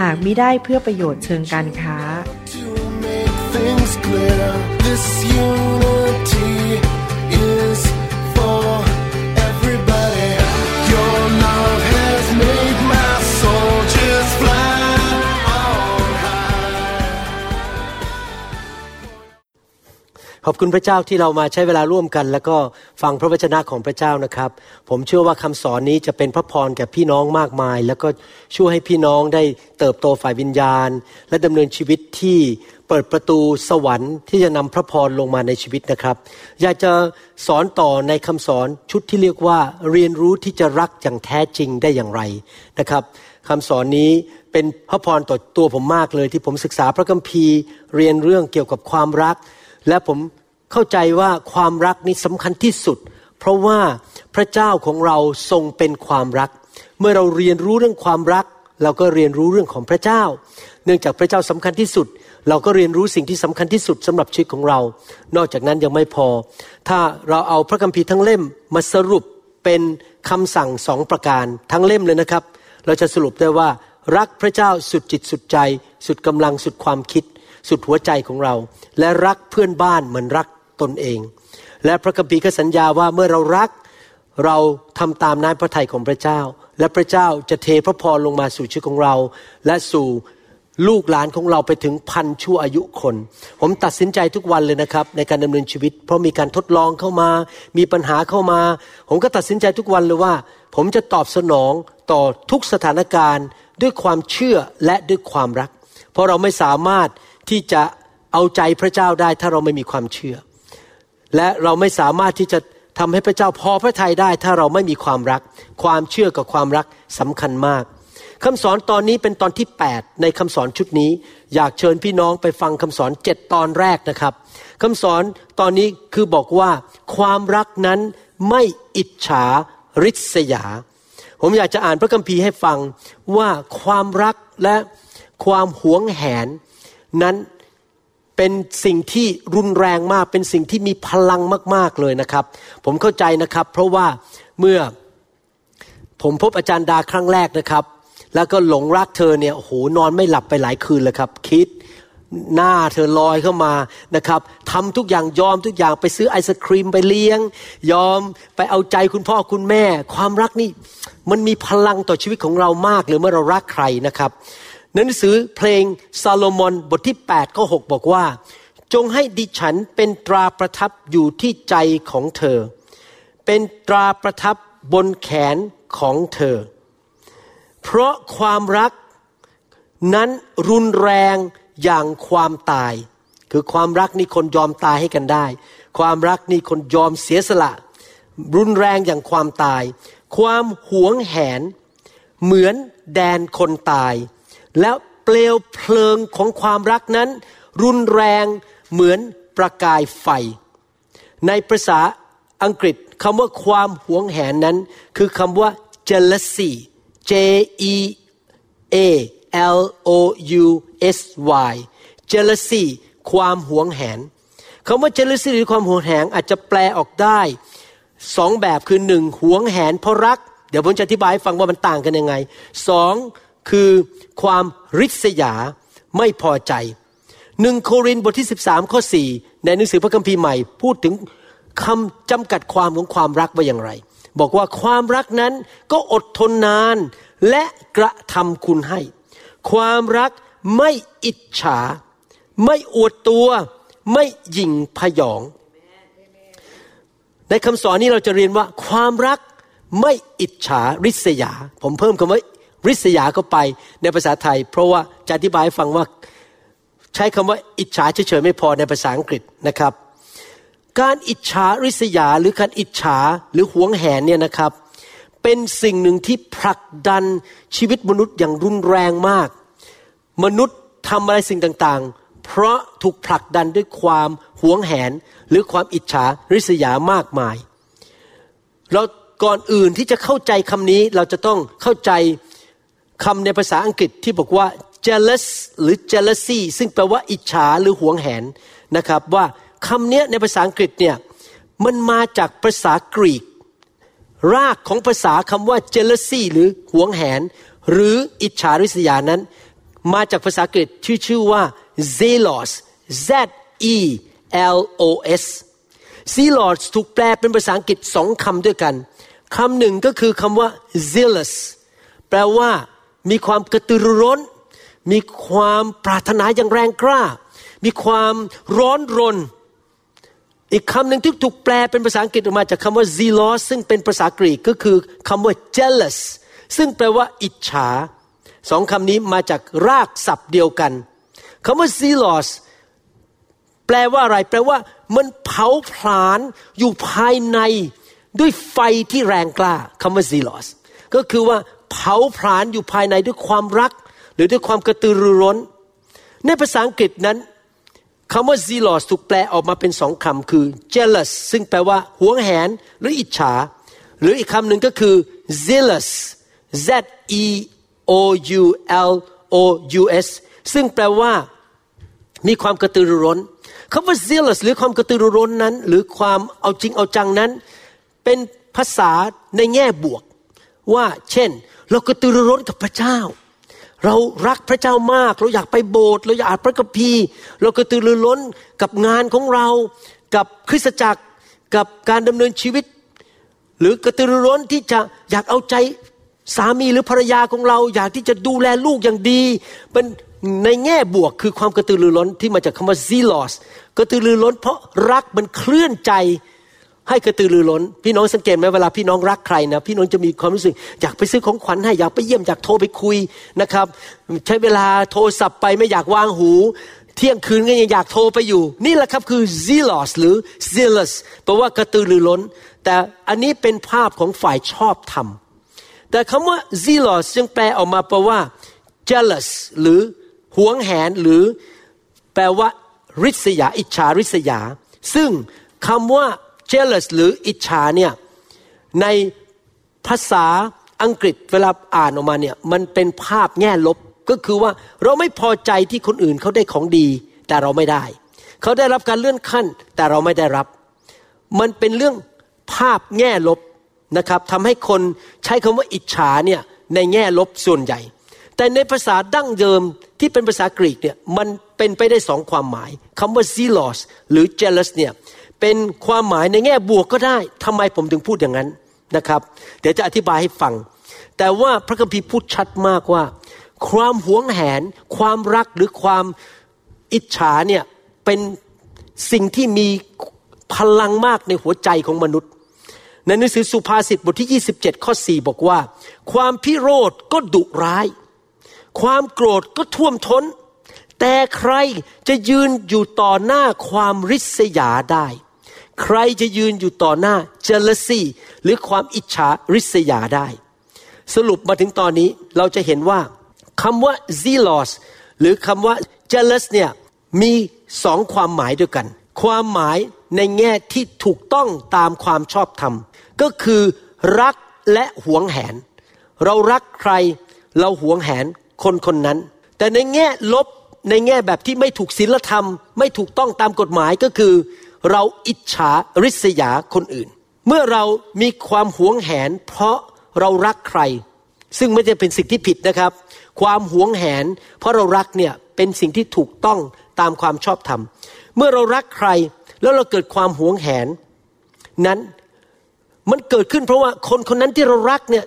หากมิได้เพื่อประโยชน์เชิงการค้า ขอบคุณพระเจ้าที่เรามาใช้เวลาร่วมกัน แล้วก็ฟังพระวจนะของพระเจ้านะครับ ผมเชื่อว่าคำสอนนี้จะเป็นพระพรแก่พี่น้องมากมาย แล้วก็ช่วยให้พี่น้องได้เติบโตฝ่ายวิญญาณ และดำเนินชีวิตที่เปิดประตูสวรรค์ที่จะนำพระพรลงมาในชีวิตนะครับ อยากจะสอนต่อในคำสอนชุดที่เรียกว่าเรียนรู้ที่จะรักอย่างแท้จริงได้อย่างไรนะครับคำสอนนี้เป็นพระพรต่อตัวผมมากเลยที่ผมศึกษาพระคัมภีร์ เรียนเรื่องเกี่ยวกับความรัก และผมเข้าใจว่าความรักนี้สำคัญที่สุด เพราะว่าพระเจ้าของเราทรงเป็นความรัก เมื่อเราเรียนรู้เรื่องความรัก เราก็เรียนรู้เรื่องของพระเจ้า เนื่องจากพระเจ้าสำคัญที่สุด เราก็เรียนรู้สิ่งที่สำคัญที่สุดสำหรับชีวิตของเรา นอกจากนั้นยังไม่พอ ถ้าเราเอาพระคัมภีร์ทั้งเล่มมาสรุปเป็นคำสั่งสองประการทั้งเล่มเลยนะครับ เราจะสรุปได้ว่ารักพระเจ้าสุดจิตสุดใจ สุดกำลังสุดความคิด สุดหัวใจของเรา และรักเพื่อนบ้านเหมือนรักตนเอง และพระคัมภีร์ก็สัญญาว่าเมื่อเรารักเราทำตามน้ำพระทัยของพระเจ้า และพระเจ้าจะเทพระพรลงมาสู่ชีวิตของเรา และสู่ลูกหลานของเราไปถึงพันชั่วอายุคน ผมตัดสินใจทุกวันเลยนะครับ ในการดำเนินชีวิต เพราะมีการทดลองเข้ามา มีปัญหาเข้ามา ผมก็ตัดสินใจทุกวันเลยว่า ผมจะตอบสนองต่อทุกสถานการณ์ ด้วยความเชื่อและด้วยความรัก เพราะเราไม่สามารถ ที่จะเอาใจพระเจ้าได้ถ้าเราไม่มีความเชื่อ และเราไม่สามารถที่จะทำให้พระเจ้าพอพระทัยได้ ถ้าเราไม่มีความรัก ความเชื่อกับความรักสำคัญมากคำสอนตอนนี้เป็นตอนที่ 8 ในคำสอนชุดนี้ อยากเชิญพี่น้องไปฟังคำสอนเจ็ดตอนแรกนะครับคำสอนตอนนี้คือบอกว่าความรักนั้นไม่อิจฉาริษยา ผมอยากจะอ่านพระคัมภีร์ให้ฟังว่าความรักและความหวงแหน นั้นเป็นสิ่งที่รุนแรงมาก เป็นสิ่งที่มีพลังมาก ๆเลยนะครับ ผมเข้าใจนะครับ เพราะว่าเมื่อผมพบอาจารย์ดาครั้งแรกนะครับ แล้วก็หลงรักเธอเนี่ยโอ้โหนอนไม่หลับไปหลายคืนเลยครับ คิดหน้าเธอลอยเข้ามานะครับทำทุกอย่างยอมทุกอย่างไปซื้อไอศครีมไปเลี้ยง ยอมไปเอาใจคุณพ่อคุณแม่ ความรักนี่มันมีพลังต่อชีวิตของเรามากเลยเมื่อเรารักใครนะครับ หนังสือเพลงซาโลมอนบทที่8ข้อ6บอกว่า จงให้ดิฉันเป็นตราประทับอยู่ที่ใจของเธอ เป็นตราประทับบนแขนของเธอ เพราะความรักนั้นรุนแรงอย่างความตาย คือความรักนี่คนยอมตายให้กันได้ ความรักนี่คนยอมเสียสละ รุนแรงอย่างความตาย ความหวงแหน เหมือนแดนคนตาย แล้วเปลวเพลิงของความรักนั้น รุนแรงเหมือนประกายไฟ ในภาษาอังกฤษคำว่าความหวงแหนนั้น คือคำว่า jealousy J E A L O U S Y jealousy ความหวงแหนคำว่า jealousy หรือความหวงแหนอาจจะแปลออกได้สองแบบคือหนึ่งหวงแหนเพราะรัก เดี๋ยวผมจะอธิบายให้ฟังว่ามันต่างกันยังไงสอง คือความริษยาไม่พอใจหนึ่งโครินบทที่ 13 ข้อ 4 ในหนังสือพระคัมภีร์ใหม่ พูดถึงคำจำกัดความของความรักว่าอย่างไร บอกว่าความรักนั้นก็อดทนนานและกระทำคุณให้ ความรักไม่อิจฉา ไม่อวดตัวไม่หยิ่งพยอง ในคำสอนนี้เราจะเรียนว่าความรักไม่อิจฉาริษยา ผมเพิ่มคำว่า ริษยาเข้าไปในภาษาไทย เพราะว่าจะอธิบายฟังว่าใช้คำว่าอิจฉาเฉยๆไม่พอในภาษาอังกฤษนะครับ การอิจฉาริษยาหรือการอิจฉาหรือหวงแหนเนี่ยนะครับ เป็นสิ่งหนึ่งที่ผลักดันชีวิตมนุษย์อย่างรุนแรงมาก มนุษย์ทำอะไรสิ่งต่างๆ เพราะถูกผลักดันด้วยความหวงแหน หรือความอิจฉาริษยามากมาย เราก่อนอื่นที่จะเข้าใจคำนี้เราจะต้องเข้าใจ คำในภาษาอังกฤษที่บอกว่า jealous หรือ jealousy ซึ่งแปลว่าอิจฉาหรือหวงแหนนะครับว่าคำนี้ในภาษาอังกฤษเนี่ยมันมาจากภาษากรีก รากของภาษาคำว่า jealousy หรือหวงแหน หรืออิจฉาริษยานั้น มาจากภาษากรีกที่ชื่อว่า zealous z e l o s zealous ถูกแปลเป็นภาษาอังกฤษสองคำด้วยกันคำหนึ่งก็คือคำว่า zealous แปลว่า มีความกระตือรือร้น มีความปรารถนาอย่างแรงกล้า มีความร้อนรน อีกคำหนึ่งที่ถูกแปลเป็นภาษาอังกฤษออกมาจากคำว่า zealous ซึ่งเป็นภาษากรีกก็คือคำว่า jealous ซึ่งแปลว่าอิจฉาสองคำนี้มาจากรากศัพท์เดียวกันคำว่า zealous แปลว่าอะไร แปลว่ามันเผาผลาญอยู่ภายในด้วยไฟที่แรงกล้าคำว่า zealous ก็คือว่า เผาผลาญอยู่ภายในด้วยความรัก หรือด้วยความกระตือรือร้น ในภาษาอังกฤษนั้นคำว่า zealous ถูกแปลออกมาเป็นสองคำคือ jealous ซึ่งแปลว่าหวงแหนหรืออิจฉา หรืออีกคำหนึ่งก็คือ zealous z e o u l o u s ซึ่งแปลว่ามีความกระตือรือร้นคำว่า zealous หรือความกระตือรือร้นนั้น หรือความเอาจริงเอาจังนั้น เป็นภาษาในแง่บวก ว่าเช่น เรากระตือรือร้นกับพระเจ้า เรารักพระเจ้ามาก เราอยากไปโบสถ์เราอยากอ่านพระคัมภีร์ เรากระตือรือร้นกับงานของเรา กับคริสตจักรกับการดำเนินชีวิต หรือกระตือรือร้นที่จะอยากเอาใจสามีหรือภรรยาของเรา อยากที่จะดูแลลูกอย่างดีเป็นในแง่บวกคือความกระตือรือร้นที่มาจากคำว่า zealos กระตือรือร้นเพราะรักมันเคลื่อนใจ ให้กระตือรือร้น พี่น้องสังเกตไหมเวลาพี่น้องรักใครนะพี่น้องจะมีความรู้สึก อยากไปซื้อของขวัญให้อยากไปเยี่ยมอยากโทรไปคุยนะครับ ใช้เวลาโทรศัพท์ไปไม่อยากวางหู เที่ยงคืนก็ยังอยากโทรไปอยู่ นี่แหละครับคือ zealous หรือ zealous แปลว่ากระตือรือร้น แต่อันนี้เป็นภาพของฝ่ายชอบธรรมแต่คำว่า zealous ยังแปลออกมาแปลว่า jealous หรือหวงแหนหรือแปลว่าริษยา อิจฉาริษยา ซึ่งคำว่า jealous หรืออิจฉาเนี่ยในภาษาอังกฤษเวลาอ่านออกมาเนี่ยมันเป็นภาพแง่ลบก็คือว่าเราไม่พอใจที่คนอื่นเขาได้ของดี แต่เราไม่ได้ เขาได้รับการเลื่อนขั้น แต่เราไม่ได้รับ มันเป็นเรื่องภาพแง่ลบนะครับทำให้คนใช้คำว่าอิจฉาเนี่ยในแง่ลบส่วนใหญ่ แต่ในภาษาดั้งเดิมที่เป็นภาษากรีกเนี่ยมันเป็นไปได้สองความหมายคำว่า zealous หรือ jealous เนี่ย เป็นความหมายในแง่บวกก็ได้ทำไมผมถึงพูดอย่างนั้นนะครับ เดี๋ยวจะอธิบายให้ฟัง แต่ว่าพระคัมภีร์พูดชัดมากว่า ความหวงแหน ความรักหรือความอิจฉาเนี่ยเป็นสิ่งที่มีพลังมากในหัวใจของมนุษย์ ในหนังสือสุภาษิตบทที่ 27 ข้อ 4 บอกว่า ความพิโรธก็ดุร้าย ความโกรธก็ท่วมท้น แต่ใครจะยืนอยู่ต่อหน้าความริษยาได้ ใครจะยืนอยู่ต่อหน้า jealousy หรือความอิจฉาริษยาได้ สรุปมาถึงตอนนี้เราจะเห็นว่าคำว่า zealous หรือคำว่า jealous เนี่ยมีสองความหมายด้วยกัน ความหมายในแง่ที่ถูกต้องตามความชอบธรรม ก็คือรักและหวงแหน เรารักใครเราหวงแหนคนคนนั้น แต่ในแง่ลบในแง่แบบที่ไม่ถูกศีลธรรม ไม่ถูกต้องตามกฎหมายก็คือ เราอิจฉาริษยาคนอื่น เมื่อเรามีความหวงแหน เพราะเรารักใคร ซึ่งไม่ได้เป็นสิ่งที่ผิดนะครับ ความหวงแหน เพราะเรารักเนี่ยเป็นสิ่งที่ถูกต้องตามความชอบธรรม เมื่อเรารักใครแล้วเราเกิดความหวงแหน นั้นมันเกิดขึ้นเพราะว่าคนคนนั้นที่เรารักเนี่ย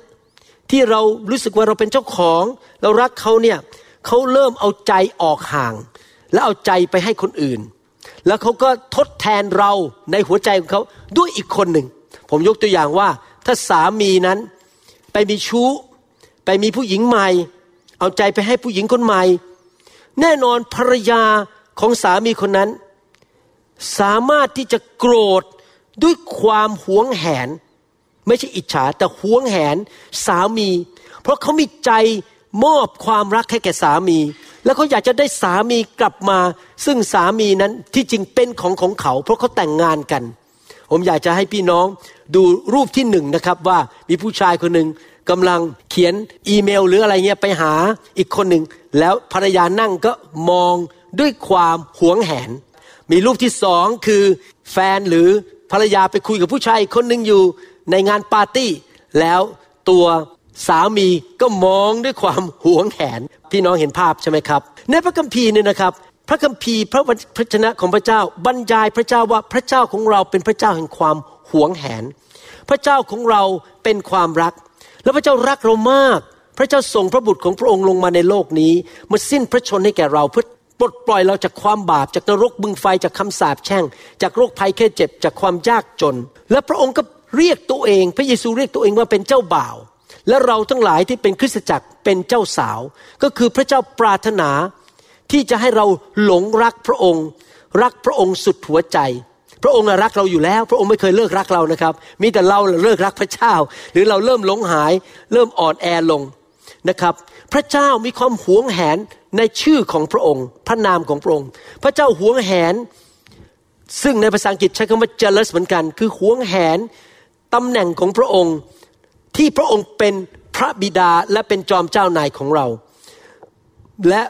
ที่เรารู้สึกว่าเราเป็นเจ้าของ เรารักเขาเนี่ยเขาเริ่มเอาใจออกห่าง แล้วเอาใจไปให้คนอื่น แล้วเขาก็ทดแทนเราในหัวใจของเขาด้วยอีกคนหนึ่ง ผมยกตัวอย่างว่า ถ้าสามีนั้นไปมีชู้ ไปมีผู้หญิงใหม่ เอาใจไปให้ผู้หญิงคนใหม่ แน่นอนภรรยาของสามีคนนั้น สามารถที่จะโกรธด้วยความหวงแหน ไม่ใช่อิจฉาแต่หวงแหนสามี เพราะเขามีใจมอบความรักให้แก่สามี แล้วเขาอยากจะได้สามีกลับมา ซึ่งสามีนั้นที่จริงเป็นของของเขา เพราะเขาแต่งงานกัน ผมอยากจะให้พี่น้องดูรูปที่หนึ่งนะครับว่ามีผู้ชายคนหนึ่งกำลังเขียนอีเมลหรืออะไรเงี้ยไปหาอีกคนหนึ่งแล้วภรรยานั่งก็มองด้วยความหวงแหน มีรูปที่สองคือแฟนหรือภรรยาไปคุยกับผู้ชายคนหนึ่งอยู่ในงานปาร์ตี้ แล้วตัว สามีก็มองด้วยความหวงแหน พี่น้องเห็นภาพใช่ไหมครับ ในพระคัมภีร์เนี่ยนะครับ พระคัมภีร์พระวจนะของพระเจ้าบรรยายพระเจ้าว่าพระเจ้าของเราเป็นพระเจ้าแห่งความหวงแหน พระเจ้าของเราเป็นความรัก แล้วพระเจ้ารักเรามาก พระเจ้าส่งพระบุตรของพระองค์ลงมาในโลกนี้มาสิ้นพระชนให้แก่เราเพื่อปลดปล่อยเราจากความบาปจากนรกบึงไฟจากคำสาปแช่ง จากโรคภัยแค่เจ็บจากความยากจน และพระองค์ก็เรียกตัวเอง พระเยซูเรียกตัวเองว่าเป็นเจ้าบ่าว และเราทั้งหลายที่เป็นคริสตจักรเป็นเจ้าสาว ก็คือพระเจ้าปรารถนา ที่จะให้เราหลงรักพระองค์ รักพระองค์สุดหัวใจ พระองค์รักเราอยู่แล้ว พระองค์ไม่เคยเลิกรักเรานะครับ มีแต่เราเลิกรักพระเจ้า หรือเราเริ่มหลงหาย เริ่มอ่อนแอลงนะครับ พระเจ้ามีความหวงแหนในชื่อของพระองค์ พระนามของพระองค์ พระเจ้าหวงแหน ซึ่งในภาษาอังกฤษใช้คำว่า jealous เหมือนกัน คือหวงแหนตำแหน่งของพระองค์ ที่พระองค์เป็นพระบิดาและเป็นจอมเจ้านายของเรา และ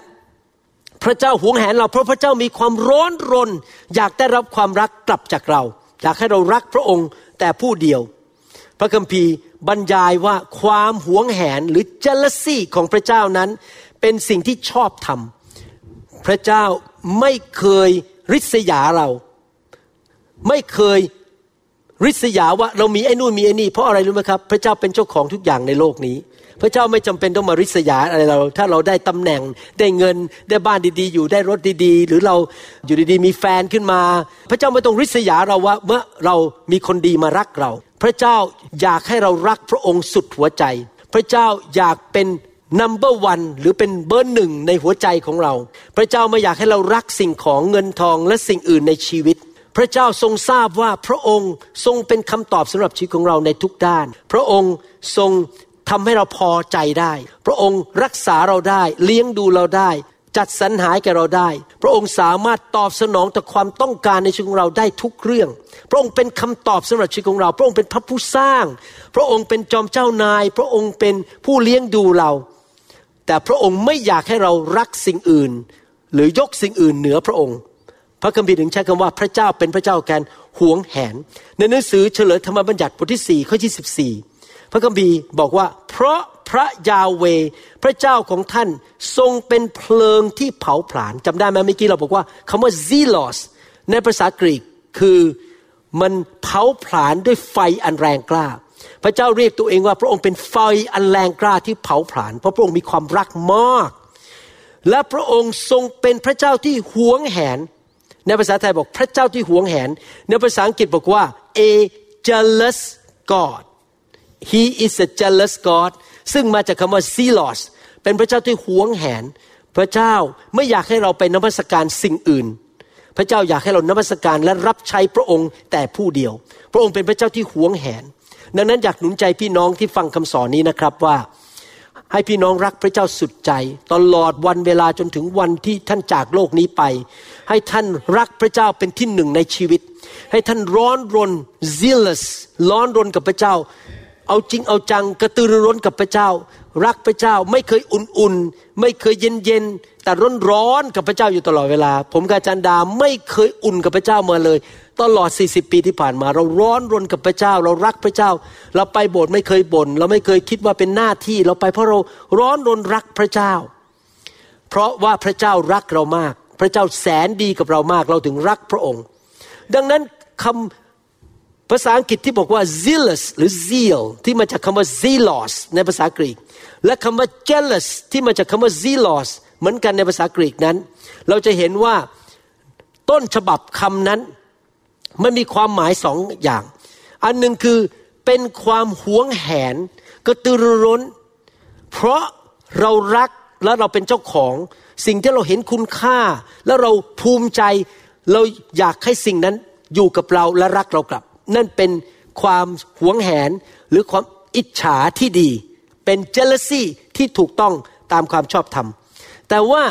พระเจ้าหวงแหนเราเพราะพระเจ้ามีความร้อนรน อยากได้รับความรักกลับจากเรา อยากให้เรารักพระองค์แต่ผู้เดียว พระคัมภีร์บรรยายว่าความหวงแหนหรือ jealousy ของพระเจ้านั้น เป็นสิ่งที่ชอบทำพระเจ้าไม่เคยริษยาเรา ไม่เคย ริษยาว่าเรามีไอ้นู่นมีไอ้นี่เพราะอะไรรู้ไหมครับ พระเจ้าเป็นเจ้าของทุกอย่างในโลกนี้ พระเจ้าไม่จำเป็นต้องมาริษยาอะไรเรา ถ้าเราได้ตำแหน่งได้เงินได้บ้านดีๆ อยู่ได้รถดีๆ หรือเราอยู่ดีๆ มีแฟนขึ้นมา พระเจ้าไม่ต้องริษยาเราว่าเมื่อเรามีคนดีมารักเรา พระเจ้าอยากให้เรารักพระองค์สุดหัวใจ พระเจ้าอยากเป็น number one หรือเป็นเบอร์หนึ่งในหัวใจของเรา พระเจ้าไม่อยากให้เรารักสิ่งของเงินทองและสิ่งอื่นในชีวิต พระเจ้าทรงทราบว่าพระองค์ทรงเป็นคำตอบสำหรับชีวิตของเราในทุกด้าน พระองค์ทรงทำให้เราพอใจได้ พระองค์รักษาเราได้ เลี้ยงดูเราได้ จัดสรรหายแก่เราได้ พระองค์สามารถตอบสนองต่อความต้องการในชีวิตของเราได้ทุกเรื่อง พระองค์เป็นคำตอบสำหรับชีวิตของเรา พระองค์เป็นพระผู้สร้าง พระองค์เป็นจอมเจ้านาย พระองค์เป็นผู้เลี้ยงดูเรา แต่พระองค์ไม่อยากให้เรารักสิ่งอื่น หรือยกสิ่งอื่นเหนือพระองค์ พระคัมภีร์ถึงใช้คำว่าพระเจ้าเป็นพระเจ้าแกนหวงแหน ในหนังสือเฉลยธรรมบัญญัติบทที่4ข้อที่14พระคัมภีร์บอกว่า เพราะพระยาเว พระเจ้าของท่านทรงเป็นเพลิงที่เผาผลาญจำได้ไหมเมื่อกี้เราบอกว่าคำว่า zealous ในภาษากรีกคือมันเผาผลาญด้วยไฟอันแรงกล้า พระเจ้าเรียกตัวเองว่าพระองค์เป็นไฟอันแรงกล้าที่เผาผลาญเพราะพระองค์มีความรักมาก และพระองค์ทรงเป็นพระเจ้าที่หวงแหน ในภาษาไทยบอกพระเจ้าที่หวงแหน ในภาษาอังกฤษบอกว่า a jealous God he is a jealous God ซึ่งมาจากคำว่า zealous เป็นพระเจ้าที่หวงแหน พระเจ้าไม่อยากให้เราไปนมัสการสิ่งอื่น พระเจ้าอยากให้เรานมัสการและรับใช้พระองค์แต่ผู้เดียว พระองค์เป็นพระเจ้าที่หวงแหน ดังนั้นอยากหนุนใจพี่น้องที่ฟังคำสอนนี้นะครับว่าให้พี่น้องรักพระเจ้าสุดใจ ตลอดวันเวลาจนถึงวันที่ท่านจากโลกนี้ไป ให้ท่านรักพระเจ้าเป็นที่หนึ่งในชีวิต ให้ท่านร้อนรน zealous ร้อนรนกับพระเจ้า เอาจริงเอาจังกระตือรือร้นกับพระเจ้า รักพระเจ้าไม่เคยอุ่นๆ ไม่เคยเย็นๆ แต่ร้อนร้อนกับพระเจ้าอยู่ตลอดเวลา ผมกาจันดาไม่เคยอุ่นกับพระเจ้ามาเลย ตลอด 40 ปีที่ผ่านมา เราร้อนรนกับพระเจ้า เรารักพระเจ้า เราไปโบสถ์ไม่เคยบน่นเราไม่เคยคิดว่าเป็นหน้าที่ เราไปเพราะเราร้อนรนรักพระเจ้า เพราะว่าพระเจ้ารักเรามาก พระเจ้าแสนดีกับเรามากเราถึงรักพระองค์ ดังนั้นคำภาษาอังกฤษที่บอกว่า zealous หรือ zeal ที่มาจากคำว่า zealous ในภาษากรีก และคำว่า jealous ที่มาจากคำว่า zealous เหมือนกันในภาษากรีกนั้น เราจะเห็นว่าต้นฉบับคำนั้นมันมีความหมายสองอย่าง อันหนึ่งคือเป็นความหวงแหนกระตือรือร้น เพราะเรารักและเราเป็นเจ้าของ สิ่งที่เราเห็นคุณค่า แล้วเราภูมิใจ เราอยากให้สิ่งนั้นอยู่กับเราและรักเรากลับ นั่นเป็นความหวงแหนหรือความอิจฉาที่ดี เป็น jealousy ที่ถูกต้องตามความชอบธรรม แต่ว่า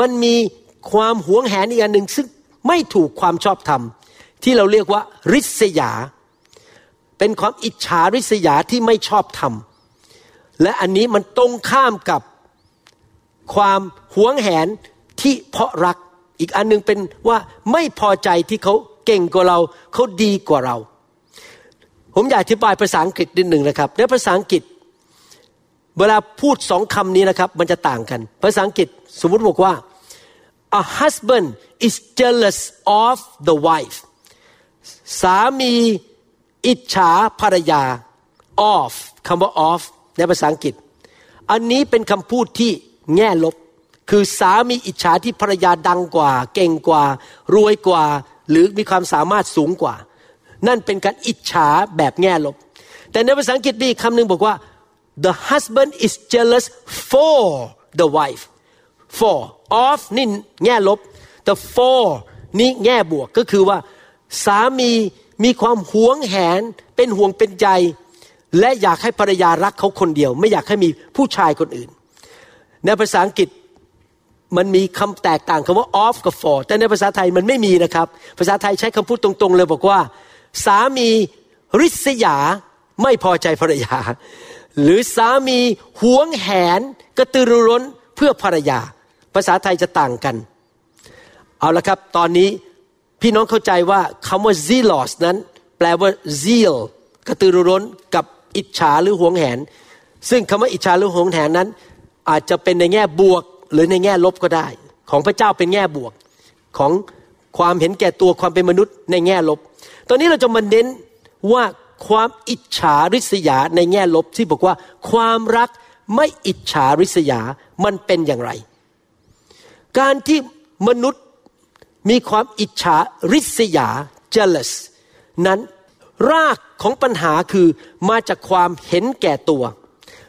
มันมีความหวงแหนอีกอันหนึ่งซึ่งไม่ถูกความชอบธรรม ที่เราเรียกว่าริษยา เป็นความอิจฉาริษยาที่ไม่ชอบธรรม และอันนี้มันตรงข้ามกับ ความหวงแหนที่เพราะรัก อีกอันหนึงเป็นว่าไม่พอใจที่เขาเก่งกว่าเราเขาดีกว่าเรา ผมอยากอธิบายภาษาอังกฤษนิดหนึ่งนะครับ ในภาษาอังกฤษ เวลาพูดสองคำนี้นะครับ มันจะต่างกัน ภาษาอังกฤษสมมติบอกว่า a husband is jealous of the wife สามีอิจฉาภรรยา of คำว่า of ในภาษาอังกฤษ อันนี้เป็นคำพูดที่ แง่ลบ คือสามีอิจฉาที่ภรรยาดังกว่า เก่งกว่า รวยกว่า หรือมีความสามารถสูงกว่า นั่นเป็นการอิจฉาแบบแง่ลบ แต่ในภาษาอังกฤษมีอีกคำหนึ่งบอกว่า the husband is jealous for the wife for of นี่แง่ลบ the for นี่แง่บวกก็คือว่า สามีมีความหวงแหน เป็นห่วงเป็นใจ และอยากให้ภรรยารักเขาคนเดียว ไม่อยากให้มีผู้ชายคนอื่น ในภาษาอังกฤษมันมีคำแตกต่างคำว่า off กับ for แต่ในภาษาไทยมันไม่มีนะครับ ภาษาไทยใช้คำพูดตรงๆ เลยบอกว่า สามีริษยาไม่พอใจภรรยา หรือสามีหวงแหนกระตือรือร้นเพื่อภรรยา ภาษาไทยจะต่างกัน เอาละครับ ตอนนี้พี่น้องเข้าใจว่าคำว่า zealous นั้น แปลว่า zeal กระตือรือร้นกับอิจฉาหรือหวงแหน ซึ่งคำว่าอิจฉาหรือหวงแหนนั้น อาจจะเป็นในแง่บวกหรือในแง่ลบก็ได้ ของพระเจ้าเป็นแง่บวกของความเห็นแก่ตัวความเป็นมนุษย์ในแง่ลบ ตอนนี้เราจะมาเน้นว่าความอิจฉาริษยาในแง่ลบที่บอกว่า ความรักไม่อิจฉาริษยามันเป็นอย่างไร การที่มนุษย์มีความอิจฉาริษยา jealous นั้นรากของปัญหาคือมาจากความเห็นแก่ตัว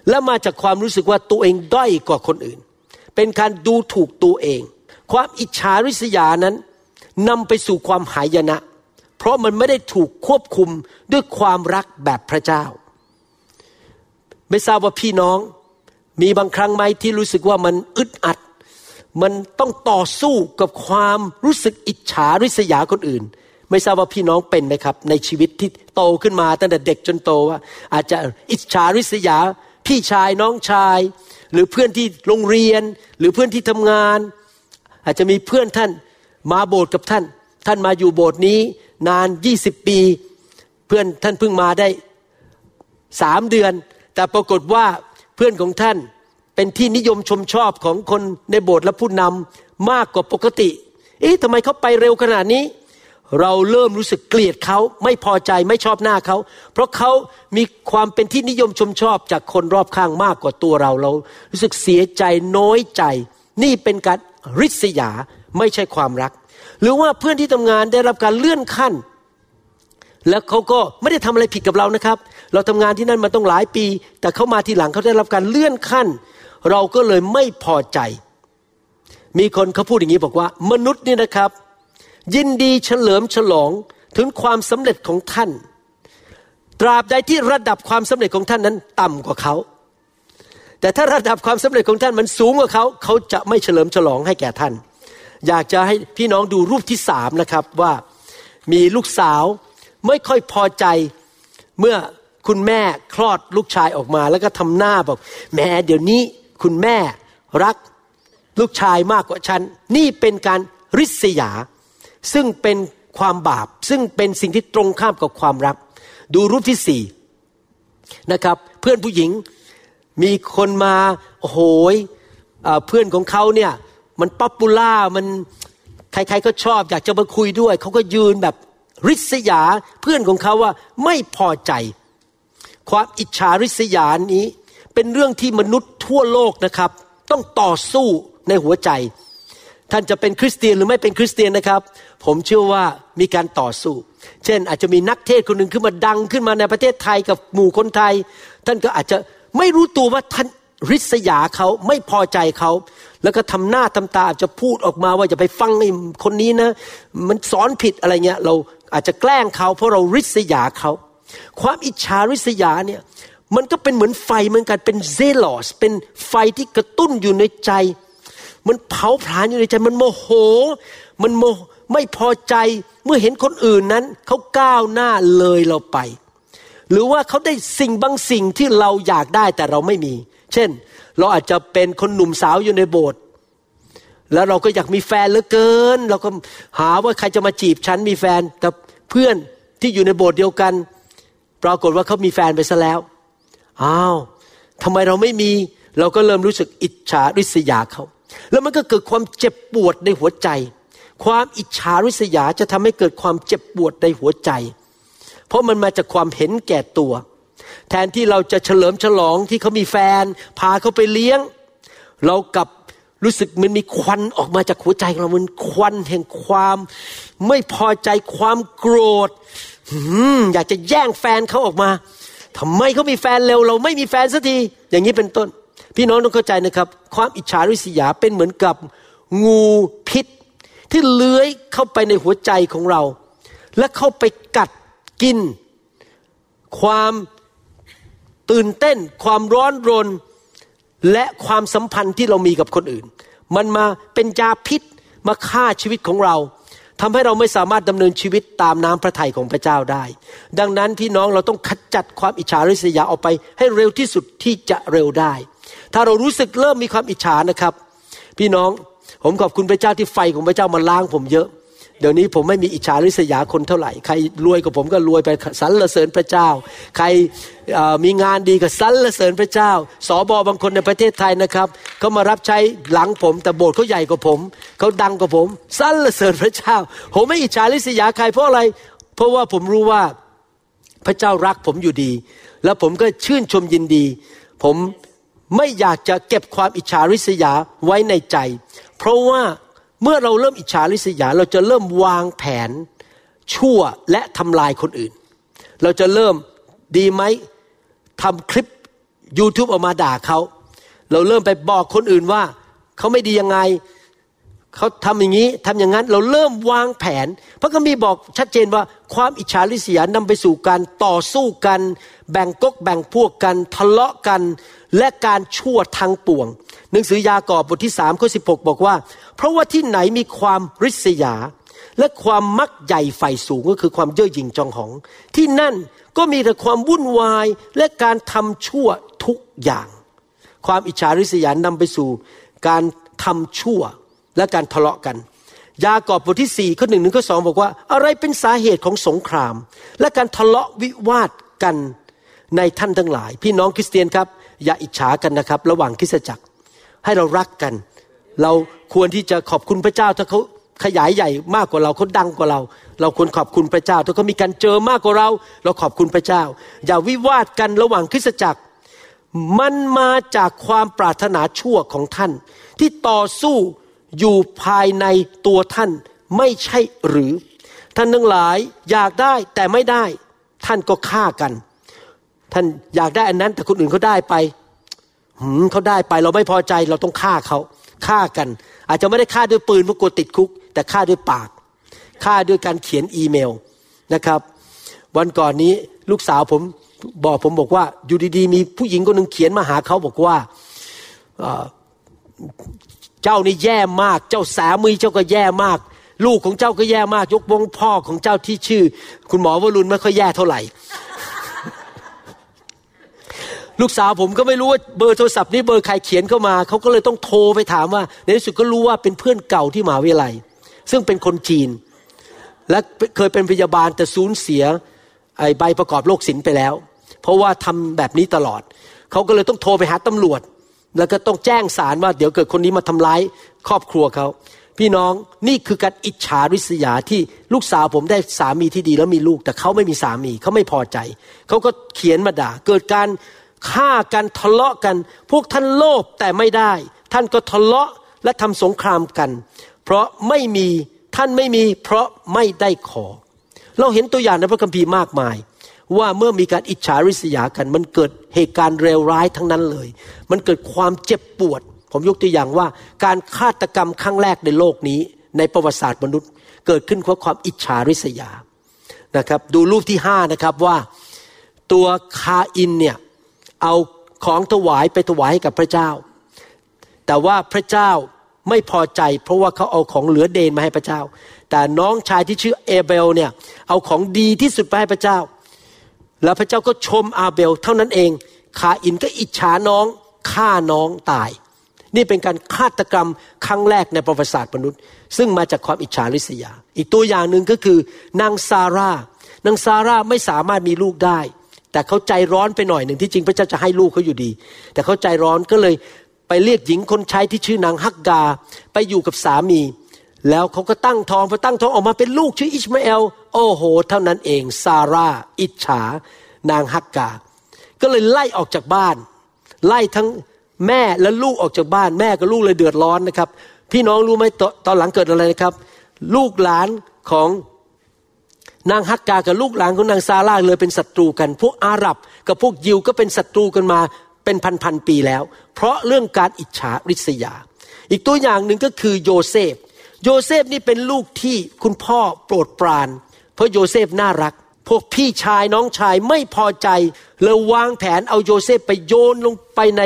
และมาจากความรู้สึกว่าตัวเองด้อยกว่าคนอื่น เป็นการดูถูกตัวเอง ความอิจฉาริษยานั้นนำไปสู่ความหายนะ เพราะมันไม่ได้ถูกควบคุมด้วยความรักแบบพระเจ้า ไม่ทราบว่าพี่น้องมีบางครั้งไหมที่รู้สึกว่ามันอึดอัด มันต้องต่อสู้กับความรู้สึกอิจฉาริษยาคนอื่น ไม่ทราบว่าพี่น้องเป็นไหมครับ ในชีวิตที่โตขึ้นมาตั้งแต่เด็กจนโตว่า อาจจะอิจฉาริษยา พี่ชายน้องชาย หรือเพื่อนที่โรงเรียน หรือเพื่อนที่ทำงาน อาจจะมีเพื่อนท่านมาโบสถ์กับท่าน ท่านมาอยู่โบสถ์นี้นานยี่สิบปี เพื่อนท่านเพิ่งมาได้สามเดือน แต่ปรากฏว่าเพื่อนของท่านเป็นที่นิยมชมชอบของคนในโบสถ์และผู้นำมากกว่าปกติ เอ๊ะทำไมเขาไปเร็วขนาดนี้ เราเริ่มรู้สึกเกลียดเขาไม่พอใจไม่ชอบหน้าเขา เพราะเขามีความเป็นที่นิยมชมชอบจากคนรอบข้างมากกว่าตัวเราเรา รู้สึกเสียใจน้อยใจ นี่เป็นการริษยาไม่ใช่ความรัก หรือว่าเพื่อนที่ทำงานได้รับการเลื่อนขั้น แล้วเขาก็ไม่ได้ทำอะไรผิดกับเรานะครับ เราทำงานที่นั่นมาต้องหลายปี แต่เขามาทีหลังเขาได้รับการเลื่อนขั้น เราก็เลยไม่พอใจ มีคนเขาพูดอย่างนี้บอกว่า มนุษย์นี่นะครับ ยินดีเฉลิมฉลองถึงความสำเร็จของท่าน ตราบใดที่ระดับความสำเร็จของท่านนั้นต่ำกว่าเขา แต่ถ้าระดับความสำเร็จของท่านมันสูงกว่าเขา เขาจะไม่เฉลิมฉลองให้แก่ท่าน อยากจะให้พี่น้องดูรูปที่สามนะครับว่ามีลูกสาวไม่ค่อยพอใจเมื่อคุณแม่คลอดลูกชายออกมา แล้วก็ทำหน้าบอกแม่เดี๋ยวนี้คุณแม่รักลูกชายมากกว่าฉัน นี่เป็นการริษยา ซึ่งเป็นความบาป ซึ่งเป็นสิ่งที่ตรงข้ามกับความรัก ดูรูปที่สี่นะครับ เพื่อนผู้หญิงมีคนมาโอ้โหยเอ่อเพื่อนของเขาเนี่ยมันป๊อปปูล่ามันใครๆก็ชอบอยากจะมาคุยด้วย เขาก็ยืนแบบริษยาเพื่อนของเขาว่าไม่พอใจ ความอิจฉาริษยานี้ เป็นเรื่องที่มนุษย์ทั่วโลกนะครับ ต้องต่อสู้ในหัวใจ ท่านจะเป็นคริสเตียนหรือไม่เป็นคริสเตียนนะครับ ผมเชื่อว่ามีการต่อสู้ เช่น อาจจะมีนักเทศคนหนึ่งขึ้นมาดังขึ้นมาในประเทศไทยกับหมู่คนไทย ท่านก็อาจจะไม่รู้ตัวว่าท่านริษยาเขาไม่พอใจเขา แล้วก็ทำหน้าทำตาอาจจะพูดออกมาว่าอย่าไปฟังไอ้คนนี้นะ มันสอนผิดอะไรเงี้ยเราอาจจะแกล้งเขาเพราะเราริษยาเขา ความอิจฉาริษยาเนี่ยมันก็เป็นเหมือนไฟเหมือนกันเป็นเซลอสเป็นไฟที่กระตุ้นอยู่ในใจ มันเผาผลาญอยู่ในใจ มันโมโห มันโม ไม่พอใจเมื่อเห็นคนอื่นนั้น เขาก้าวหน้าเลยเราไป หรือว่าเขาได้สิ่งบางสิ่งที่เราอยากได้แต่เราไม่มี เช่น เราอาจจะเป็นคนหนุ่มสาวอยู่ในโบสถ์แล้วเราก็อยากมีแฟนเหลือเกิน เราก็หาว่าใครจะมาจีบฉันมีแฟนแต่เพื่อนที่อยู่ในโบสถ์เดียวกัน ปรากฏว่าเขามีแฟนไปซะแล้วอ้าวทำไมเราไม่มี เราก็เริ่มรู้สึกอิจฉาริษยาเขา แล้วมันก็เกิดความเจ็บปวดในหัวใจ ความอิจฉาริษยาจะทำให้เกิดความเจ็บปวดในหัวใจ เพราะมันมาจากความเห็นแก่ตัว แทนที่เราจะเฉลิมฉลองที่เขามีแฟน พาเขาไปเลี้ยง เรากับรู้สึกมันมีควันออกมาจากหัวใจของเรา มันควันแห่งความ ไม่พอใจความโกรธอยากจะแย่งแฟนเขาออกมาทำไมเขามีแฟนเร็ว เราไม่มีแฟนสักที อย่างนี้เป็นต้น พี่น้องต้องเข้าใจนะครับ ความอิจฉาริษยาเป็นเหมือนกับงูพิษ ที่เลื้อยเข้าไปในหัวใจของเรา และเข้าไปกัดกิน ความตื่นเต้น ความร้อนรน และความสัมพันธ์ที่เรามีกับคนอื่น มันมาเป็นยาพิษมาฆ่าชีวิตของเราทำให้เราไม่สามารถดำเนินชีวิตตามน้ำพระทัยของพระเจ้าได้ ดังนั้นพี่น้องเราต้องขจัดความอิจฉาริษยาออกไปให้เร็วที่สุดที่จะเร็วได้ ถ้าเรารู้สึกเริ่มมีความอิจฉานะครับ พี่น้อง ผมขอบคุณพระเจ้าที่ไฟของพระเจ้ามาล้างผมเยอะ เดี๋ยวนี้ผมไม่มีอิจฉาริษยาคนเท่าไหร่ ใครรวยกว่าผมก็รวยไปสรรเสริญพระเจ้า ใครมีงานดีก็สรรเสริญพระเจ้า สอบอบางคนในประเทศไทยนะครับเขามารับใช้หลังผม แต่โบสถ์เขาใหญ่กว่าผมเขาดังกว่าผมสรรเสริญพระเจ้า ผมไม่อิจฉาริษยาใครเพราะอะไร เพราะว่าผมรู้ว่าพระเจ้ารักผมอยู่ดี แล้วผมก็ชื่นชมยินดี ผมไม่อยากจะเก็บความอิจฉาริษยาไว้ในใจ เพราะว่าเมื่อเราเริ่มอิจฉาริษยา เราจะเริ่มวางแผนชั่วและทำลายคนอื่น เราจะเริ่มดีไหมทำคลิป YouTube ออกมาด่าเขา เราเริ่มไปบอกคนอื่นว่า เขาไม่ดียังไง เขาทำอย่างนี้ทำอย่างนั้น เราเริ่มวางแผน พระคัมภีร์บอกชัดเจนว่าความอิจฉาริษยานำไปสู่การต่อสู้กัน แบ่งกกแบ่งพวกกัน ทะเลาะกัน และการชั่วทางปวง หนังสือยากอบบทที่สามข้อสิบอกว่า เพราะว่าที่ไหนมีความริษยา และความมักใหญ่ไฟสูงก็คือความเย่อหยิ่งจองหอง ที่นั่นก็มีแต่ความวุ่นวายและการทำชั่วทุกอย่าง ความอิจฉาริษยานำไปสู่ การทำชั่วและการทะเลาะกันยากอบบทที่สี่ข้อหนึ่งหนึ่งข้อสองบอกว่า อะไรเป็นสาเหตุของสงคราม และการทะเลาะวิวาทกันในท่านทั้งหลาย พี่น้องคริสเตียนครับ อย่าอิจฉากันนะครับ ระหว่างคริสตจักร ให้เรารักกัน เราควรที่จะขอบคุณพระเจ้าถ้าเขาขยายใหญ่มากกว่าเราเขาดังกว่าเรา เราควรขอบคุณพระเจ้า ถ้าเขามีการเจอมากกว่าเรา เราขอบคุณพระเจ้า อย่าวิวาทกันระหว่างคริสตจักร มันมาจากความปรารถนาชั่วของท่าน ที่ต่อสู้อยู่ภายในตัวท่านไม่ใช่หรือ ท่านทั้งหลายอยากได้แต่ไม่ได้ ท่านก็ฆ่ากัน ท่านอยากได้อันนั้นแต่คนอื่นเขาได้ไปหืมเขาได้ไปเราไม่พอใจเราต้องฆ่าเขาฆ่ากัน อาจจะไม่ได้ฆ่าด้วยปืนเพราะกลัวติดคุก แต่ฆ่าด้วยปากฆ่าด้วยการเขียนอีเมลนะครับ วันก่อนนี้ลูกสาวผมบอกผมบอกว่าอยู่ดีๆ มีผู้หญิงคนหนึ่งเขียนมาหาเขาบอกว่าเจ้านี่แย่มาก เจ้าสามีเจ้าก็แย่มาก ลูกของเจ้าก็แย่มาก ยกวงพ่อของเจ้าที่ชื่อ คุณหมอวรุณไม่ค่อยแย่เท่าไหร่ ลูกสาวผมก็ไม่รู้ว่าเบอร์โทรศัพท์นี้เบอร์ใครเขียนเข้ามาเขาก็เลยต้องโทรไปถามว่า ในที่สุดก็รู้ว่าเป็นเพื่อนเก่าที่มหาวิทยาลัย ซึ่งเป็นคนจีน และเคยเป็นพยาบาลแต่สูญเสียไอใบประกอบโรคศิลป์ไปแล้ว เพราะว่าทำแบบนี้ตลอดเขาก็เลยต้องโทรไปหาตำรวจ แล้วก็ต้องแจ้งศาลว่าเดี๋ยวเกิดคนนี้มาทำร้ายครอบครัวเขาพี่น้องนี่คือการอิจฉาริษยาที่ลูกสาวผมได้สามีที่ดีแล้วมีลูก แต่เขาไม่มีสามีเขาไม่พอใจเขาก็เขียนมาด่า เกิดการ ฆ่ากันทะเลาะกัน พวกท่านโลภแต่ไม่ได้ ท่านก็ทะเลาะและทำสงครามกัน เพราะไม่มีท่านไม่มี เพราะไม่ได้ขอ เราเห็นตัวอย่างในพระคัมภีร์มากมาย ว่าเมื่อมีการอิจฉาริษยากัน มันเกิดเหตุการณ์เลวร้ายทั้งนั้นเลย มันเกิดความเจ็บปวด ผมยกตัวอย่างว่าการฆาตกรรมครั้งแรกในโลกนี้ ในประวัติศาสตร์มนุษย์ เกิดขึ้นเพราะความอิจฉาริษยานะครับ ดูรูปที่ห้านะครับว่าตัวคาอินเนี่ย เอาของถวายไปถวายให้กับพระเจ้า แต่ว่าพระเจ้าไม่พอใจ เพราะว่าเขาเอาของเหลือเดนมาให้พระเจ้า แต่น้องชายที่ชื่อเอเบลเนี่ยเอาของดีที่สุดไปให้พระเจ้า แล้วพระเจ้าก็ชมอาเบล เท่านั้นเองคาอินก็อิจฉาน้องฆ่าน้องตาย นี่เป็นการฆาตกรรมครั้งแรกในประวัติศาสตร์มนุษย์ ซึ่งมาจากความอิจฉาริษยา อีกตัวอย่างหนึ่งก็คือนางซาร่านางซาร่าไม่สามารถมีลูกได้ แต่เขาใจร้อนไปหน่อยหนึ่งที่จริงพระเจ้าจะให้ลูกเขาอยู่ดี แต่เขาใจร้อนก็เลยไปเรียกหญิงคนใช้ที่ชื่อนางฮาการ์ ไปอยู่กับสามี แล้วเขาก็ตั้งท้องพอตั้งท้องออกมาเป็นลูกชื่ออิชมาเอลโอ้โห เท่านั้นเองซาร่าอิจฉา นางฮักกา ก็เลยไล่ออกจากบ้าน ไล่ทั้งแม่และลูกออกจากบ้าน แม่กับลูกเลยเดือดร้อนนะครับ พี่น้องรู้ไหมตตอนหลังเกิดอะไรนะครับ ลูกหลานของ นางฮักกากับลูกหลานของนางซาร่าเลยเป็นศัตรูกัน พวกอาหรับ กับพวกยิวก็เป็นศัตรูกันมาเป็นพันๆปีแล้ว เพราะเรื่องการอิจฉาริษยา อีกตัวอย่างหนึ่งก็คือโยเซฟ โยเซฟนี่เป็นลูกที่คุณพ่อโปรดปราน เพราะโยเซฟน่ารัก พวกพี่ชายน้องชายไม่พอใจเลยวางแผนเอาโยเซฟไปโยนลงไปใน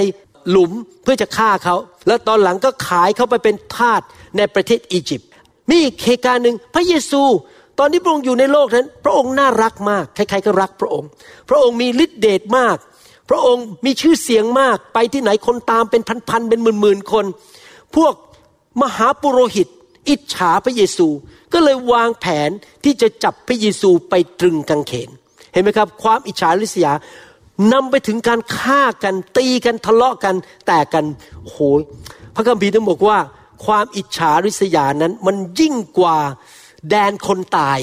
หลุมเพื่อจะฆ่าเขา แล้วตอนหลังก็ขายเขาไปเป็นทาสในประเทศอียิปต์มีอีกเหตุการณ์หนึ่งพระเยซู ตอนที่พระองค์อยู่ในโลกนั้น พระองค์น่ารักมาก ใครๆก็รักพระองค์ พระองค์มีฤทธิเดชมาก พระองค์มีชื่อเสียงมาก ไปที่ไหนคนตามเป็นพันๆเป็นหมื่นๆคน พวกมหาปุโรหิต อิจฉาพระเยซู ก็เลยวางแผนที่จะจับพระเยซูไปตรึงกางเขน เห็นไหมครับ ความอิจฉาริษยานำไปถึงการฆ่ากันตีกันทะเลาะกันแตกกันโอ้โหพระคัมภีร์ต้องบอกว่า ความอิจฉาริษยานั้นมันยิ่งกว่า แดนคนตาย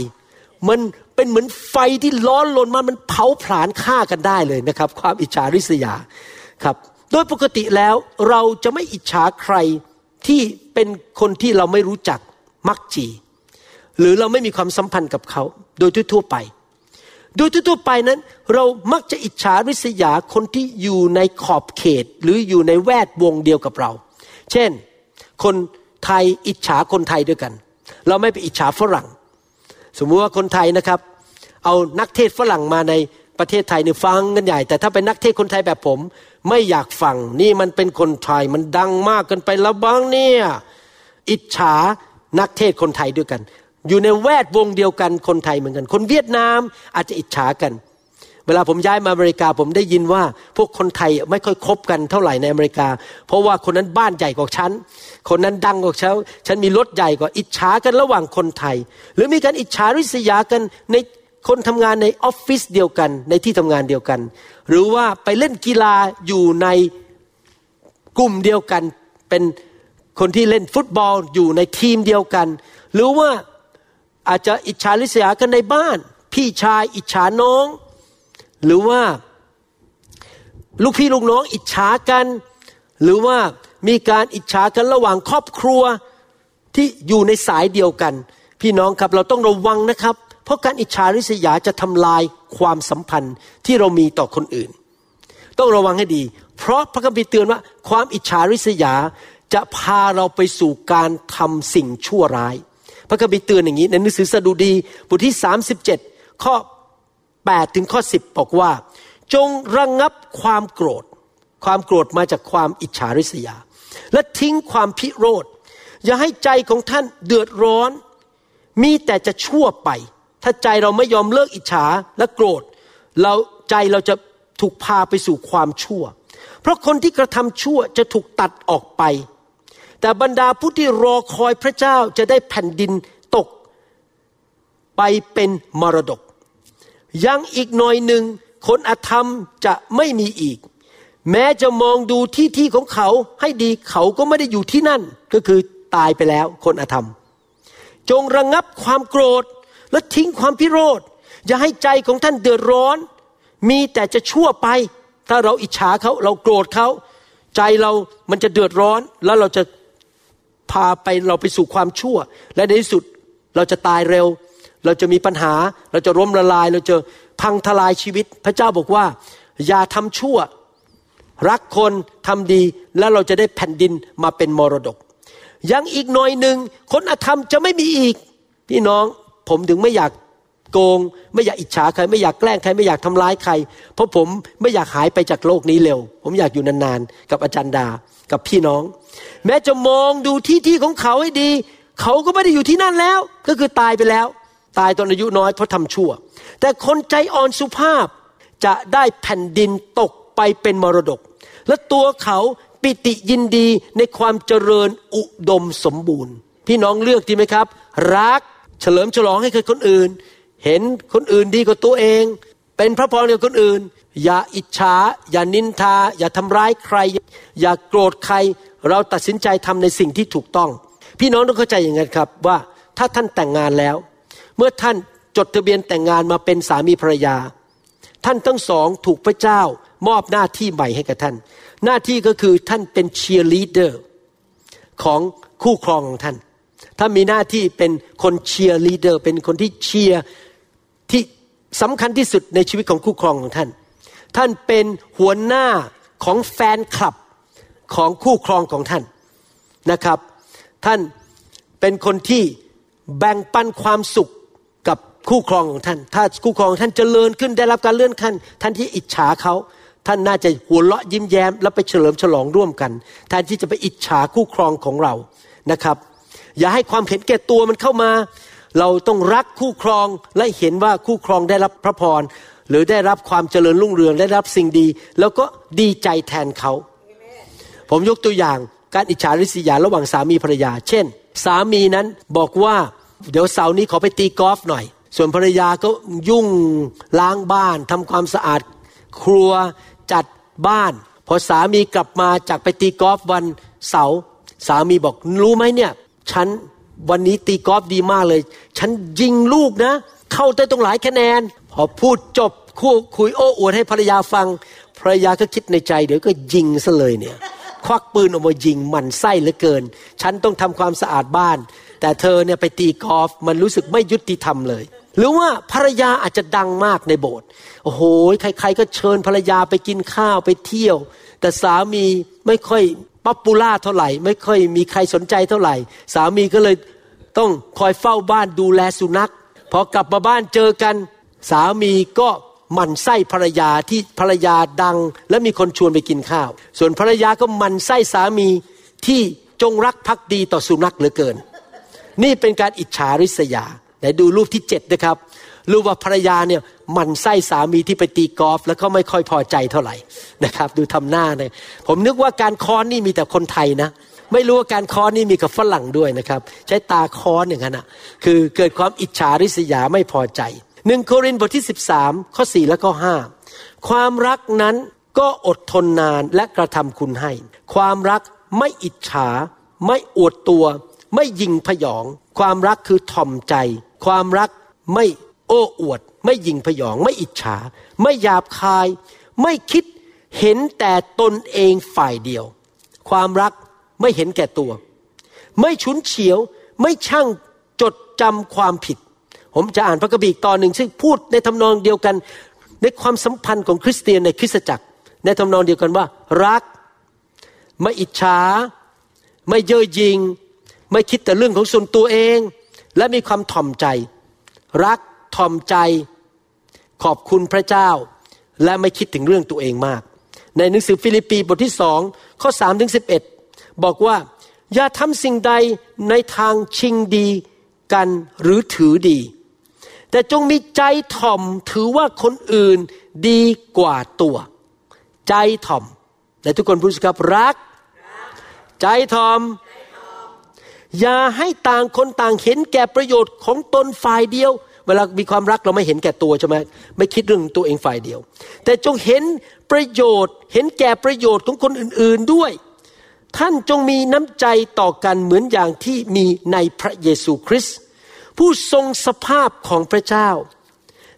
มันเป็นเหมือนไฟที่ร้อนลนมามันเผาผลาญฆ่ากันได้เลยนะครับ ความอิจฉาริษยาครับ โดยปกติแล้วเราจะไม่อิจฉาใครที่เป็นคนที่เราไม่รู้จักมักจี หรือเราไม่มีความสัมพันธ์กับเขา โดยทั่วไป โดยทั่วไปนั้น เรามักจะอิจฉาริษยาคนที่อยู่ในขอบเขตหรืออยู่ในแวดวงเดียวกับเรา เช่น คนไทยอิจฉาคนไทยด้วยกัน เราไม่ไปอิจฉาฝรั่ง สมมุติว่าคนไทยนะครับ เอานักเทศฝรั่งมาในประเทศไทยเนี่ยฟังกันใหญ่ แต่ถ้าเป็นนักเทศคนไทยแบบผม ไม่อยากฟังนี่มันเป็นคนไทยมันดังมากเกินไปแล้วบ้างเนี่ยอิจฉานักเทศคนไทยด้วยกัน อยู่ในแวดวงเดียวกันคนไทยเหมือนกัน คนเวียดนามอาจจะอิจฉากัน เวลาผมย้ายมาอเมริกาผมได้ยินว่า พวกคนไทยไม่ค่อยคบกันเท่าไหร่ในอเมริกา เพราะว่าคนนั้นบ้านใหญ่กว่าฉัน คนนั้นดังกว่าฉันฉันมีรถใหญ่กว่าอิจฉากันระหว่างคนไทย หรือมีการอิจฉาริษยากันในคนทำงานในออฟฟิศเดียวกันในที่ทำงานเดียวกัน หรือว่าไปเล่นกีฬาอยู่ในกลุ่มเดียวกัน เป็นคนที่เล่นฟุตบอลอยู่ในทีมเดียวกัน หรือว่าอาจจะอิจฉาริษยากันในบ้าน พี่ชายอิจฉาน้อง หรือว่าลูกพี่ลูกน้องอิจฉากัน หรือว่ามีการอิจฉากันระหว่างครอบครัวที่อยู่ในสายเดียวกัน พี่น้องครับเราต้องระวังนะครับ เพราะการอิจฉาริษยาจะทำลายความสัมพันธ์ที่เรามีต่อคนอื่น ต้องระวังให้ดี เพราะพระคัมภีร์เตือนว่า ความอิจฉาริษยาจะพาเราไปสู่การทำสิ่งชั่วร้าย พระคัมภีร์เตือนอย่างนี้ในหนังสือสดุดีบทที่ 37 ข้อ 8ถึงข้อ10 บอกว่า จงระงงับความโกรธ ความโกรธมาจากความอิจฉาริษยา และทิ้งความพิโรธ อย่าให้ใจของท่านเดือดร้อน มีแต่จะชั่วไป ถ้าใจเราไม่ยอมเลิกอิจฉาและโกรธ เราใจเราจะถูกพาไปสู่ความชั่ว เพราะคนที่กระทำชั่วจะถูกตัดออกไป แต่บรรดาผู้ที่รอคอยพระเจ้าจะได้แผ่นดินตกไปเป็นมรดก ยังอีกหน่อยหนึ่งคนอธรรมจะไม่มีอีก แม้จะมองดูที่ที่ของเขาให้ดีเขาก็ไม่ได้อยู่ที่นั่น ก็คือตายไปแล้วคนอธรรม จงระงงับความโกรธและทิ้งความพิโรธอย่าให้ใจของท่านเดือดร้อน มีแต่จะชั่วไป ถ้าเราอิจฉาเขาเราโกรธเขา ใจเรามันจะเดือดร้อนแล้วเราจะพาไปเราไปสู่ความชั่ว และในที่สุดเราจะตายเร็ว เราจะมีปัญหา เราจะล้มละลาย เราจะพังทลายชีวิต พระเจ้าบอกว่า อย่าทำชั่ว รักคนทำดี แล้วเราจะได้แผ่นดินมาเป็นมรดก ยังอีกหน่อยหนึ่งคนอธรรมจะไม่มีอีก พี่น้องผมถึงไม่อยากโกง ไม่อยากอิจฉาใคร ไม่อยากแกล้งใคร ไม่อยากทำร้ายใคร เพราะผมไม่อยากหายไปจากโลกนี้เร็ว ผมอยากอยู่นานๆ กับอาจารย์ดา กับพี่น้อง แม้จะมองดูที่ที่ของเขาให้ดี เขาก็ไม่ได้อยู่ที่นั่นแล้ว ก็คือตายไปแล้ว ตายตอนอายุน้อยเพราะทำชั่ว แต่คนใจอ่อนสุภาพจะได้แผ่นดินตกไปเป็นมรดก และตัวเขาปิติยินดีในความเจริญอุดมสมบูรณ์ พี่น้องเลือกดีไหมครับ รักเฉลิมฉลองให้กับคนอื่น เห็นคนอื่นดีกว่าตัวเอง เป็นพระพรกับคนอื่น อย่าอิจฉาอย่านินทา อย่าทำร้ายใคร อย่าโกรธใคร เราตัดสินใจทำในสิ่งที่ถูกต้อง พี่น้องต้องเข้าใจอย่างนั้นครับว่าถ้าท่านแต่งงานแล้ว เมื่อท่านจดทะเบียนแต่งงานมาเป็นสามีภรรยา ท่านทั้งสองถูกพระเจ้ามอบหน้าที่ใหม่ให้กับท่าน หน้าที่ก็คือท่านเป็นเชียร์ลีดเดอร์ของคู่ครองของท่านถ้ามีหน้าที่เป็นคนเชียร์ลีดเดอร์เป็นคนที่เชียร์ที่สำคัญที่สุดในชีวิตของคู่ครองของท่าน ท่านเป็นหัวหน้าของแฟนคลับของคู่ครองของท่านนะครับ ท่านเป็นคนที่แบ่งปันความสุข คู่ครองของท่าน ถ้าคู่ครองท่านเจริญขึ้นได้รับการเลื่อนขั้น ท่านที่อิจฉาเขา ท่านน่าจะหัวเราะยิ้มแย้ม แล้วไปเฉลิมฉลองร่วมกันแทนที่จะไปอิจฉาคู่ครองของเรานะครับ อย่าให้ความเห็นแก่ตัวมันเข้ามา เราต้องรักคู่ครองและเห็นว่าคู่ครองได้รับพระพรหรือได้รับความเจริญรุ่งเรืองได้รับสิ่งดี แล้วก็ดีใจแทนเขา ผมยกตัวอย่างการอิจฉาริษยาระหว่างสามีภรรยา เช่น สามีนั้นบอกว่า เดี๋ยวเสาร์นี้ขอไปตีกอล์ฟหน่อย ส่วนภรรยาก็ยุ่งล้างบ้านทำความสะอาดครัวจัดบ้าน พอสามีกลับมาจากไปตีกอล์ฟวันเสาร์สามีบอกรู้ไหมเนี่ย ฉันวันนี้ตีกอล์ฟดีมากเลย ฉันยิงลูกนะ เข้าได้ตรงหลายคะแนน พอพูดจบคู่คุยโอ้อวดให้ภรรยาฟัง ภรรยาก็คิดในใจ เดี๋ยวก็ยิงซะเลยเนี่ย ควักปืนออกมายิงมันไส้เหลือเกิน ฉันต้องทำความสะอาดบ้าน แต่เธอเนี่ยไปตีกอล์ฟมันรู้สึกไม่ยุติธรรมเลย หรือว่าภรรยาอาจจะดังมากในโบสถ์โอ้โหใครๆก็เชิญภรรยาไปกินข้าวไปเที่ยว แต่สามีไม่ค่อย popular เท่าไหร่ ไม่ค่อยมีใครสนใจเท่าไหร่ สามีก็เลยต้องคอยเฝ้าบ้านดูแลสุนัขพอกลับมาบ้านเจอกัน สามีก็หมั่นไส้ภรรยาที่ภรรยาดัง และมีคนชวนไปกินข้าว ส่วนภรรยาก็หมั่นไส้สามีที่จงรักภักดีต่อสุนัขเหลือเกิน นี่เป็นการอิจฉาริษยา ไหนดูรูปที่เจ็ดนะครับ รูปว่าภรรยาเนี่ยหมันไส้สามีที่ไปตีกอล์ฟแล้วก็ไม่ค่อยพอใจเท่าไหร่นะครับ ดูทำหน้าเนี่ยผมนึกว่าการค้อนนี่มีแต่คนไทยนะไม่รู้ว่าการค้อนนี่มีกับฝรั่งด้วยนะครับ ใช้ตาค้อนอย่างนั้นนะคือเกิดความอิจฉาริษยาไม่พอใจหนึ่งโครินธ์บทที่ 13 ข้อ 4 และข้อ 5 ความรักนั้นก็อดทนนานและกระทำคุณให้ ความรักไม่อิจฉา ไม่อวดตัว ไม่ยิงพยอง ความรักคือถ่อมใจ ความรักไม่โอ้อวด ไม่ยิงพยอง ไม่อิจฉา ไม่หยาบคาย ไม่คิดเห็นแต่ตนเองฝ่ายเดียว ความรักไม่เห็นแก่ตัว ไม่ฉุนเฉียว ไม่ช่างจดจำความผิด ผมจะอ่านพระคัมภีร์ตอนหนึ่งซึ่งพูดในทำนองเดียวกัน ในความสัมพันธ์ของคริสเตียนในคริสตจักร ในทำนองเดียวกันว่า รัก ไม่อิจฉา ไม่เย่อหยิ่ง ไม่คิดแต่เรื่องของส่วนตัวเอง และมีความถ่อมใจ รักถ่อมใจ ขอบคุณพระเจ้า และไม่คิดถึงเรื่องตัวเองมาก ในหนังสือฟิลิปปีบทที่สองข้อสามถึงสิบเอ็ดบอกว่า อย่าทำสิ่งใดในทางชิงดีกันหรือถือดี แต่จงมีใจถ่อมถือว่าคนอื่นดีกว่าตัว ใจถ่อมแต่ทุกคนพูดสิครับรัก ใจถ่อม อย่าให้ต่างคนต่างเห็นแก่ประโยชน์ของตนฝ่ายเดียว เวลามีความรักเราไม่เห็นแก่ตัวใช่ไหมไม่คิดเรื่องตัวเองฝ่ายเดียว แต่จงเห็นประโยชน์ เห็นแก่ประโยชน์ของคนอื่น ๆด้วย ท่านจงมีน้ำใจต่อกันเหมือนอย่างที่มีในพระเยซูคริสต์ผู้ทรงสภาพของพระเจ้า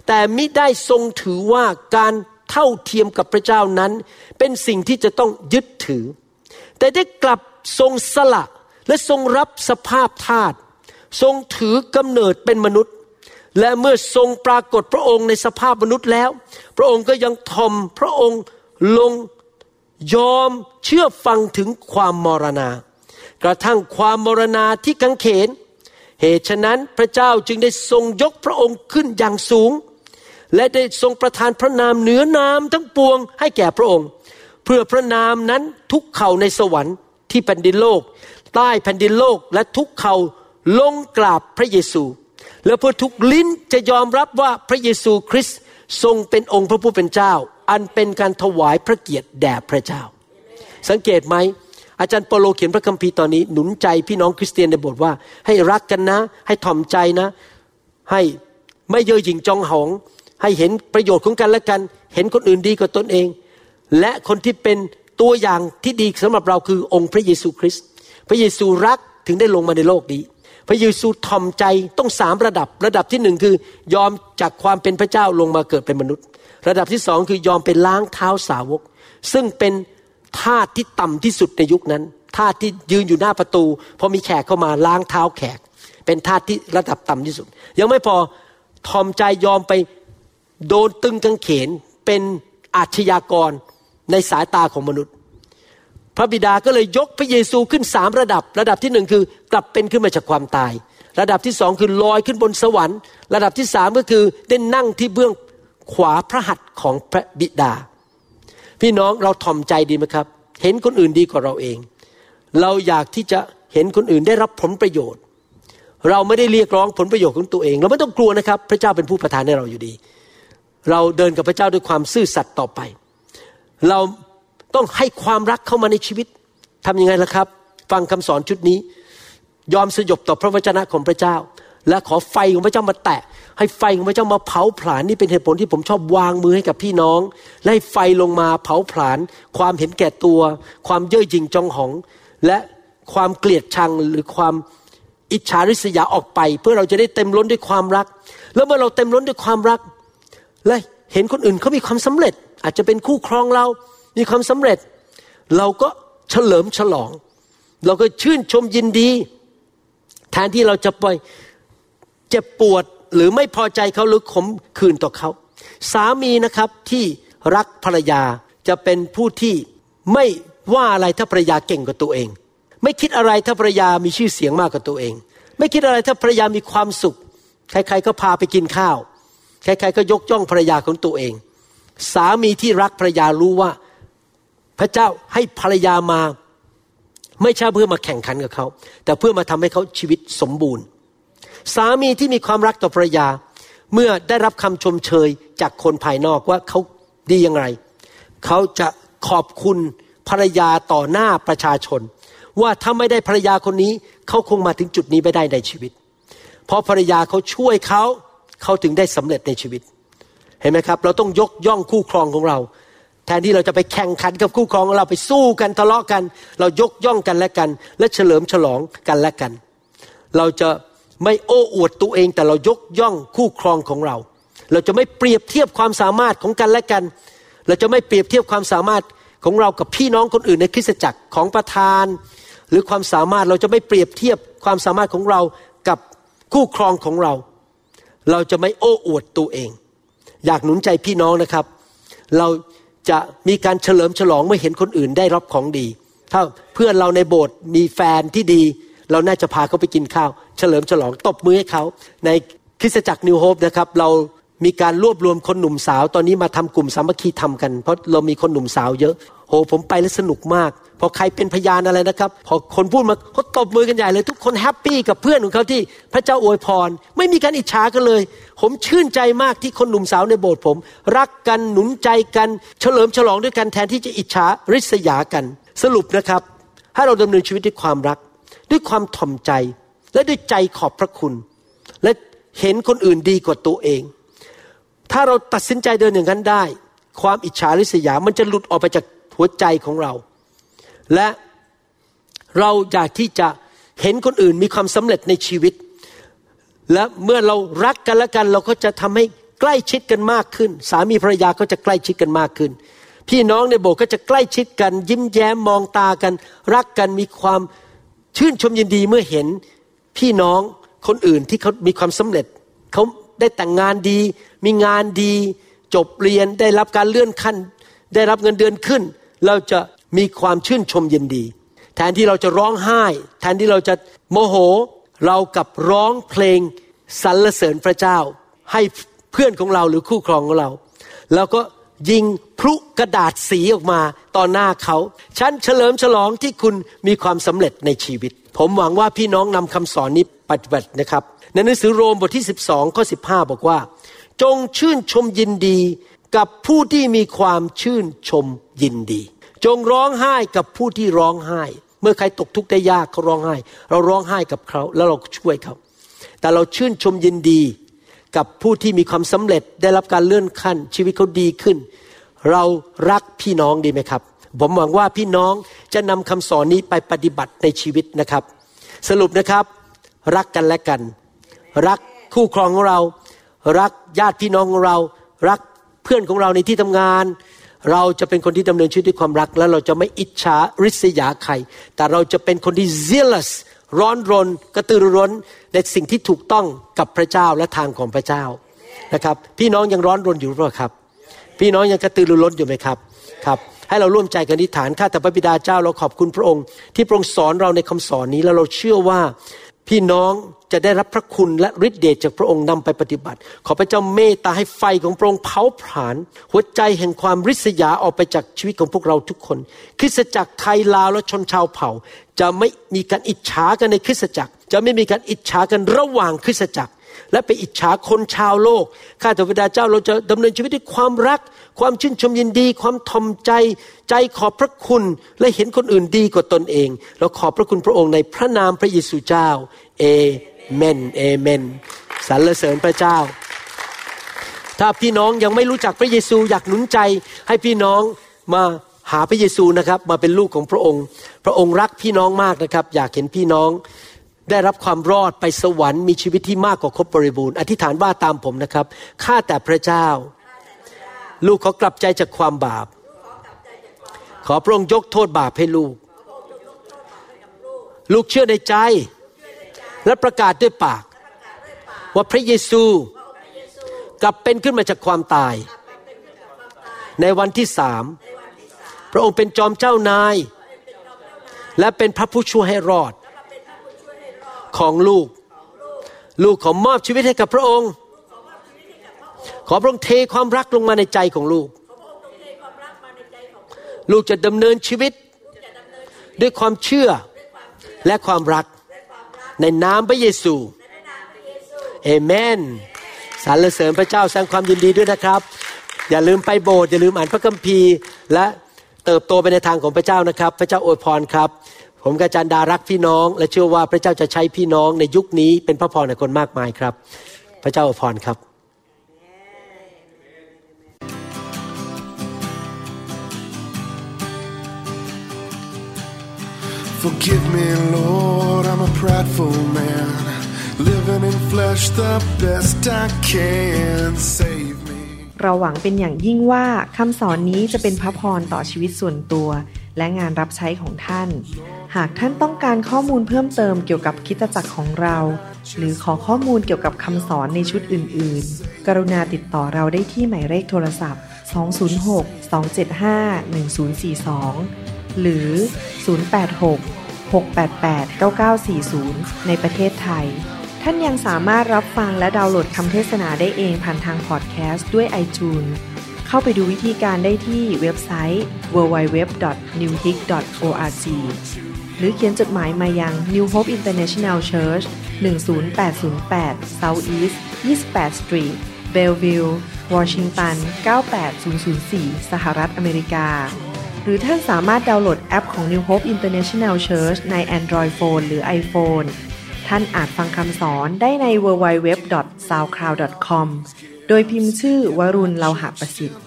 แต่มิได้ทรงถือว่าการเท่าเทียมกับพระเจ้านั้น เป็นสิ่งที่จะต้องยึดถือ แต่ได้กลับทรงสละ และทรงรับสภาพทาสทรงถือกำเนิดเป็นมนุษย์ และเมื่อทรงปรากฏพระองค์ในสภาพมนุษย์แล้ว พระองค์ก็ยังทอมพระองค์ลงยอมเชื่อฟังถึงความมรณา กระทั่งความมรณาที่กังเขน เหตุฉะนั้นพระเจ้าจึงได้ทรงยกพระองค์ขึ้นอย่างสูง และได้ทรงประทานพระนามเหนือนามทั้งปวงให้แก่พระองค์ เพื่อพระนามนั้นทุกเข่าในสวรรค์ที่แผ่นดินโลก ใต้แผ่นดินโลกและทุกเขาลงกราบพระเยซู และเพื่อทุกลิ้นจะยอมรับว่าพระเยซูคริสต์ทรงเป็นองค์พระผู้เป็นเจ้า อันเป็นการถวายพระเกียรติแด่พระเจ้า สังเกตไหมอาจารย์เปโลเขียนพระคัมภีร์ตอนนี้หนุนใจพี่น้องคริสเตียนในบทว่า ให้รักกันนะ ให้ถ่อมใจนะ ให้ไม่เย่อหยิ่งจองหอง ให้เห็นประโยชน์ของกันและกัน เห็นคนอื่นดีกว่าตนเอง และคนที่เป็นตัวอย่างที่ดีสำหรับเราคือองค์พระเยซูคริสต์ พระเยซูรักถึงได้ลงมาในโลกนี้ พระเยซูทอมใจต้องสามระดับ ระดับที่หนึ่งคือยอมจากความเป็นพระเจ้าลงมาเกิดเป็นมนุษย์ ระดับที่สองคือยอมเป็นล้างเท้าสาวก ซึ่งเป็นทาสที่ต่ำที่สุดในยุคนั้นทาสที่ยืนอยู่หน้าประตูพอมีแขกเข้ามาล้างเท้าแขก เป็นทาสที่ระดับต่ำที่สุด ยังไม่พอทอมใจยอมไปโดนตึงกางเขนเป็นอาชญากรในสายตาของมนุษย์ พระบิดาก็เลยยกพระเยซูขึ้นสามระดับ ระดับที่หนึ่งคือกลับเป็นขึ้นมาจากความตาย ระดับที่สองคือลอยขึ้นบนสวรรค์ ระดับที่สามก็คือได้นั่งที่เบื้องขวาพระหัตถ์ของพระบิดา พี่น้องเราถ่อมใจดีไหมครับ เห็นคนอื่นดีกว่าเราเอง เราอยากที่จะเห็นคนอื่นได้รับผลประโยชน์ เราไม่ได้เรียกร้องผลประโยชน์ของตัวเอง เราไม่ต้องกลัวนะครับ พระเจ้าเป็นผู้ประทานให้เราอยู่ดี เราเดินกับพระเจ้าด้วยความซื่อสัตย์ต่อไป เรา ต้องให้ความรักเข้ามาในชีวิตทำยังไงล่ะครับ ฟังคำสอนชุดนี้ ยอมสยบต่อพระวจนะของพระเจ้า และขอไฟของพระเจ้ามาแตะ ให้ไฟของพระเจ้ามาเผาผลาญนี่เป็นเหตุผลที่ผมชอบวางมือให้กับพี่น้องและให้ไฟลงมาเผาผลาญความเห็นแก่ตัว ความเย่อหยิ่งจองหอง และความเกลียดชังหรือความอิจฉาริษยาออกไป เพื่อเราจะได้เต็มล้นด้วยความรัก แล้วเมื่อเราเต็มล้นด้วยความรักและเห็นคนอื่นเขามีความสำเร็จ อาจจะเป็นคู่ครองเรา มีความสำเร็จ เราก็เฉลิมฉลอง เราก็ชื่นชมยินดี แทนที่เราจะไปเจ็บปวดหรือไม่พอใจเขาหรือขมขื่นต่อเขา สามีนะครับที่รักภรรยาจะเป็นผู้ที่ไม่ว่าอะไรถ้าภรรยาเก่งกว่าตัวเอง ไม่คิดอะไรถ้าภรรยามีชื่อเสียงมากกว่าตัวเอง ไม่คิดอะไรถ้าภรรยามีความสุข ใครๆก็พาไปกินข้าว ใครๆก็ยกย่องภรรยาของตัวเอง สามีที่รักภรรยารู้ว่า พระเจ้าให้ภรรยามา ไม่ใช่เพื่อมาแข่งขันกับเขา แต่เพื่อมาทำให้เขาชีวิตสมบูรณ์ สามีที่มีความรักต่อภรรยา เมื่อได้รับคำชมเชยจากคนภายนอกว่าเขาดีอย่างไร เขาจะขอบคุณภรรยาต่อหน้าประชาชน ว่าถ้าไม่ได้ภรรยาคนนี้ เขาคงมาถึงจุดนี้ไม่ได้ในชีวิต เพราะภรรยาเขาช่วยเขาเขาถึงได้สำเร็จในชีวิตเห็นไหมครับ เราต้องยกย่องคู่ครองของเรา แทนที่เราจะไปแข่งขันกับคู่ครองเราไปสู้กันทะเลาะกัน เรายกย่องกันและกัน และเฉลิมฉลองกันและกัน เราจะไม่โอ้อวดตัวเองแต่เรายกย่องคู่ครองของเรา เราจะไม่เปรียบเทียบความสามารถของกันและกัน เราจะไม่เปรียบเทียบความสามารถของเรากับพี่น้องคนอื่นในคริสตจักรของประธาน หรือความสามารถเราจะไม่เปรียบเทียบความสามารถของเรากับคู่ครองของเรา เราจะไม่โอ้อวดตัวเอง อยากหนุนใจพี่น้องนะครับ เรา จะมีการเฉลิมฉลองเมื่อเห็นคนอื่นได้รับของดี ถ้าเพื่อนเราในโบสถ์มีแฟนที่ดี เราน่าจะพาเขาไปกินข้าว เฉลิมฉลองตบมือให้เขาในคริสตจักร New Hope นะครับ เรา มีการรวบรวมคนหนุ่มสาว ตอนนี้มาทำกลุ่มสามัคคีธรรมกัน เพราะเรามีคนหนุ่มสาวเยอะ โหผมไปแล้วสนุกมาก พอใครเป็นพยานอะไรนะครับ พอคนพูดมาเขาตบมือกันใหญ่เลย ทุกคน happy กับเพื่อนของเขาที่พระเจ้าอวยพร ไม่มีการอิจฉากันเลย ผมชื่นใจมากที่คนหนุ่มสาวในโบสถ์ผม รักกันหนุนใจกัน เฉลิมฉลองด้วยกันแทนที่จะอิจฉาริษยากัน สรุปนะครับ ให้เราดำเนินชีวิตด้วยความรัก ด้วยความถ่อมใจ และด้วยใจขอบพระคุณ และเห็นคนอื่นดีกว่าตัวเอง ถ้าเราตัดสินใจเดินอย่างนั้นได้ ความอิจฉาริษยามันจะหลุดออกไปจากหัวใจของเรา และเราอยากที่จะเห็นคนอื่นมีความสำเร็จในชีวิต และเมื่อเรารักกันและกัน เราก็จะทำให้ใกล้ชิดกันมากขึ้น สามีภรรยาก็จะใกล้ชิดกันมากขึ้น พี่น้องในโบสถ์ก็จะใกล้ชิดกัน ยิ้มแย้มมองตากัน รักกันมีความชื่นชมยินดีเมื่อเห็นพี่น้องคนอื่นที่เขามีความสำเร็จเขาได้แต่งงานดี มีงานดี จบเรียนได้รับการเลื่อนขั้น ได้รับเงินเดือนขึ้น เราจะมีความชื่นชมยินดี แทนที่เราจะร้องไห้ แทนที่เราจะโมโหเรากับร้องเพลงสรรเสริญพระเจ้า ให้เพื่อนของเราหรือคู่ครองของเรา แล้วก็ยิงพลุกระดาษสีออกมาต่อหน้าเขา ฉันเฉลิมฉลองที่คุณมีความสำเร็จในชีวิต ผมหวังว่าพี่น้องนำคำสอนนี้ปฏิบัตินะครับ ในหนังสือโรมบทที่ 12 ข้อ 15 บอกว่า จงชื่นชมยินดีกับผู้ที่มีความชื่นชมยินดี จงร้องไห้กับผู้ที่ร้องไห้ เมื่อใครตกทุกข์ได้ยากเขาร้องไห้ เราร้องไห้กับเขาแล้วเราช่วยเขา แต่เราชื่นชมยินดีกับผู้ที่มีความสำเร็จได้รับการเลื่อนขั้น ชีวิตเขาดีขึ้น เรารักพี่น้องดีไหมครับ ผมหวังว่าพี่น้องจะนำคำสอนนี้ไปปฏิบัติในชีวิตนะครับ สรุปนะครับ รักกันและกัน รักคู่ครองของเรา รักญาติพี่น้องของเรา รักเพื่อนของเราในที่ทำงาน เราจะเป็นคนที่ดำเนินชีวิตด้วยความรัก และเราจะไม่อิจฉาริษยาใคร แต่เราจะเป็นคนที่ zealous ร้อนรน กระตือรือร้นในสิ่งที่ถูกต้องกับพระเจ้าและทางของพระเจ้านะครับ พี่น้องยังร้อนรนอยู่หรือเปล่าครับ พี่น้องยังกระตือรือร้นอยู่ไหมครับครับให้เราร่วมใจกันอธิษฐานข้าแต่พระบิดาเจ้าเราขอบคุณพระองค์ ที่พระองค์สอนเราในคำสอนนี้แล้วเราเชื่อว่า พี่น้องจะได้รับพระคุณและฤทธิเดชจากพระองค์นำไปปฏิบัติ ขอพระเจ้าเมตตาให้ไฟของพระองค์เผาผลาญหัวใจแห่งความริษยาออกไปจากชีวิตของพวกเราทุกคน คริสตจักรไทยลาวและชนชาวเผ่า จะไม่มีการอิจฉากันในคริสตจักร จะไม่มีการอิจฉากันระหว่างคริสตจักร และไปอิจฉาคนชาวโลก ข้าแต่พระเจ้าเราจะดำเนินชีวิตด้วยความรัก ความชื่นชมยินดี ความทอมใจ ใจขอบพระคุณ และเห็นคนอื่นดีกว่าตนเอง เราขอบพระคุณพระองค์ในพระนามพระเยซูเจ้า เอเมน เอเมน สรรเสริญพระเจ้า ถ้าพี่น้องยังไม่รู้จักพระเยซูอยากหนุนใจ ให้พี่น้องมาหาพระเยซูนะครับ มาเป็นลูกของพระองค์ พระองค์รักพี่น้องมากนะครับ อยากเห็นพี่น้อง ได้รับความรอดไปสวรรค์มีชีวิตที่มากกว่าครบบริบูรณ์อธิษฐานว่าตามผมนะครับข้าแต่พระเจ้า ลูกขอกลับใจจากความบาป ขอพระองค์ยกโทษบาปให้ลูก ลูกเชื่อในใจ และประกาศด้วยปาก ว่าพระเยซู กลับเป็นขึ้นมาจากความตาย ในวันที่สามพระองค์เป็นจอมเจ้านาย และเป็นพระผู้ช่วยให้รอด ของลูก ลูกขอมอบชีวิตให้กับพระองค์ ขอพระองค์เทความรักลงมาในใจของลูก ลูกจะดำเนินชีวิต ด้วยความเชื่อและความรักในนามพระเยซูเอเมนสรรเสริญพระเจ้าแสดงความยินดีด้วยนะครับ อย่าลืมไปโบสถ์อย่าลืมอ่านพระคัมภีร์ และเติบโตไปในทางของพระเจ้านะครับ พระเจ้าอวยพรครับ ผมกาจันดารักพี่น้อง และเชื่อว่าพระเจ้าจะใช้พี่น้องในยุคนี้เป็นพระพรในคนมากมายครับ พระเจ้าอวยพรครับ Forgive me, Lord, I'm a prideful man. Living in flesh the best I can. Save me. เราหวังเป็นอย่างยิ่งว่าคำสอนนี้จะเป็นพระพรต่อชีวิตส่วนตัว และงานรับใช้ของท่าน หากท่านต้องการข้อมูลเพิ่มเติมเกี่ยวกับคิดจักรของเรา หรือขอข้อมูลเกี่ยวกับคำสอนในชุดอื่น ๆ กรุณาติดต่อเราได้ที่หมายเลขโทรศัพท์ 206 275 1042 หรือ 086 688 9940 ในประเทศไทย ท่านยังสามารถรับฟังและดาวน์โหลดคำเทศนาได้เองผ่านทางพอดแคสต์ด้วย iTunes เข้าไปดูวิธีการได้ที่เว็บไซต์ www.newhope.org หรือเขียนจดหมายมายัง New Hope International Church 10808 South East 28 Street Bellevue Washington 98004 สหรัฐอเมริกา หรือท่านสามารถดาวน์โหลดแอปของ New Hope International Church ใน Android Phone หรือ iPhone ท่านอาจฟังคำสอนได้ใน www.soundcloud.com โดยพิมพ์ชื่อวรุณเลาหะประสิทธิ์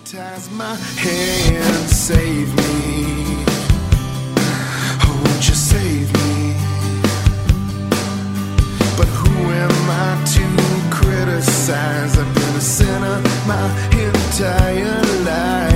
I've been a sinner my entire life.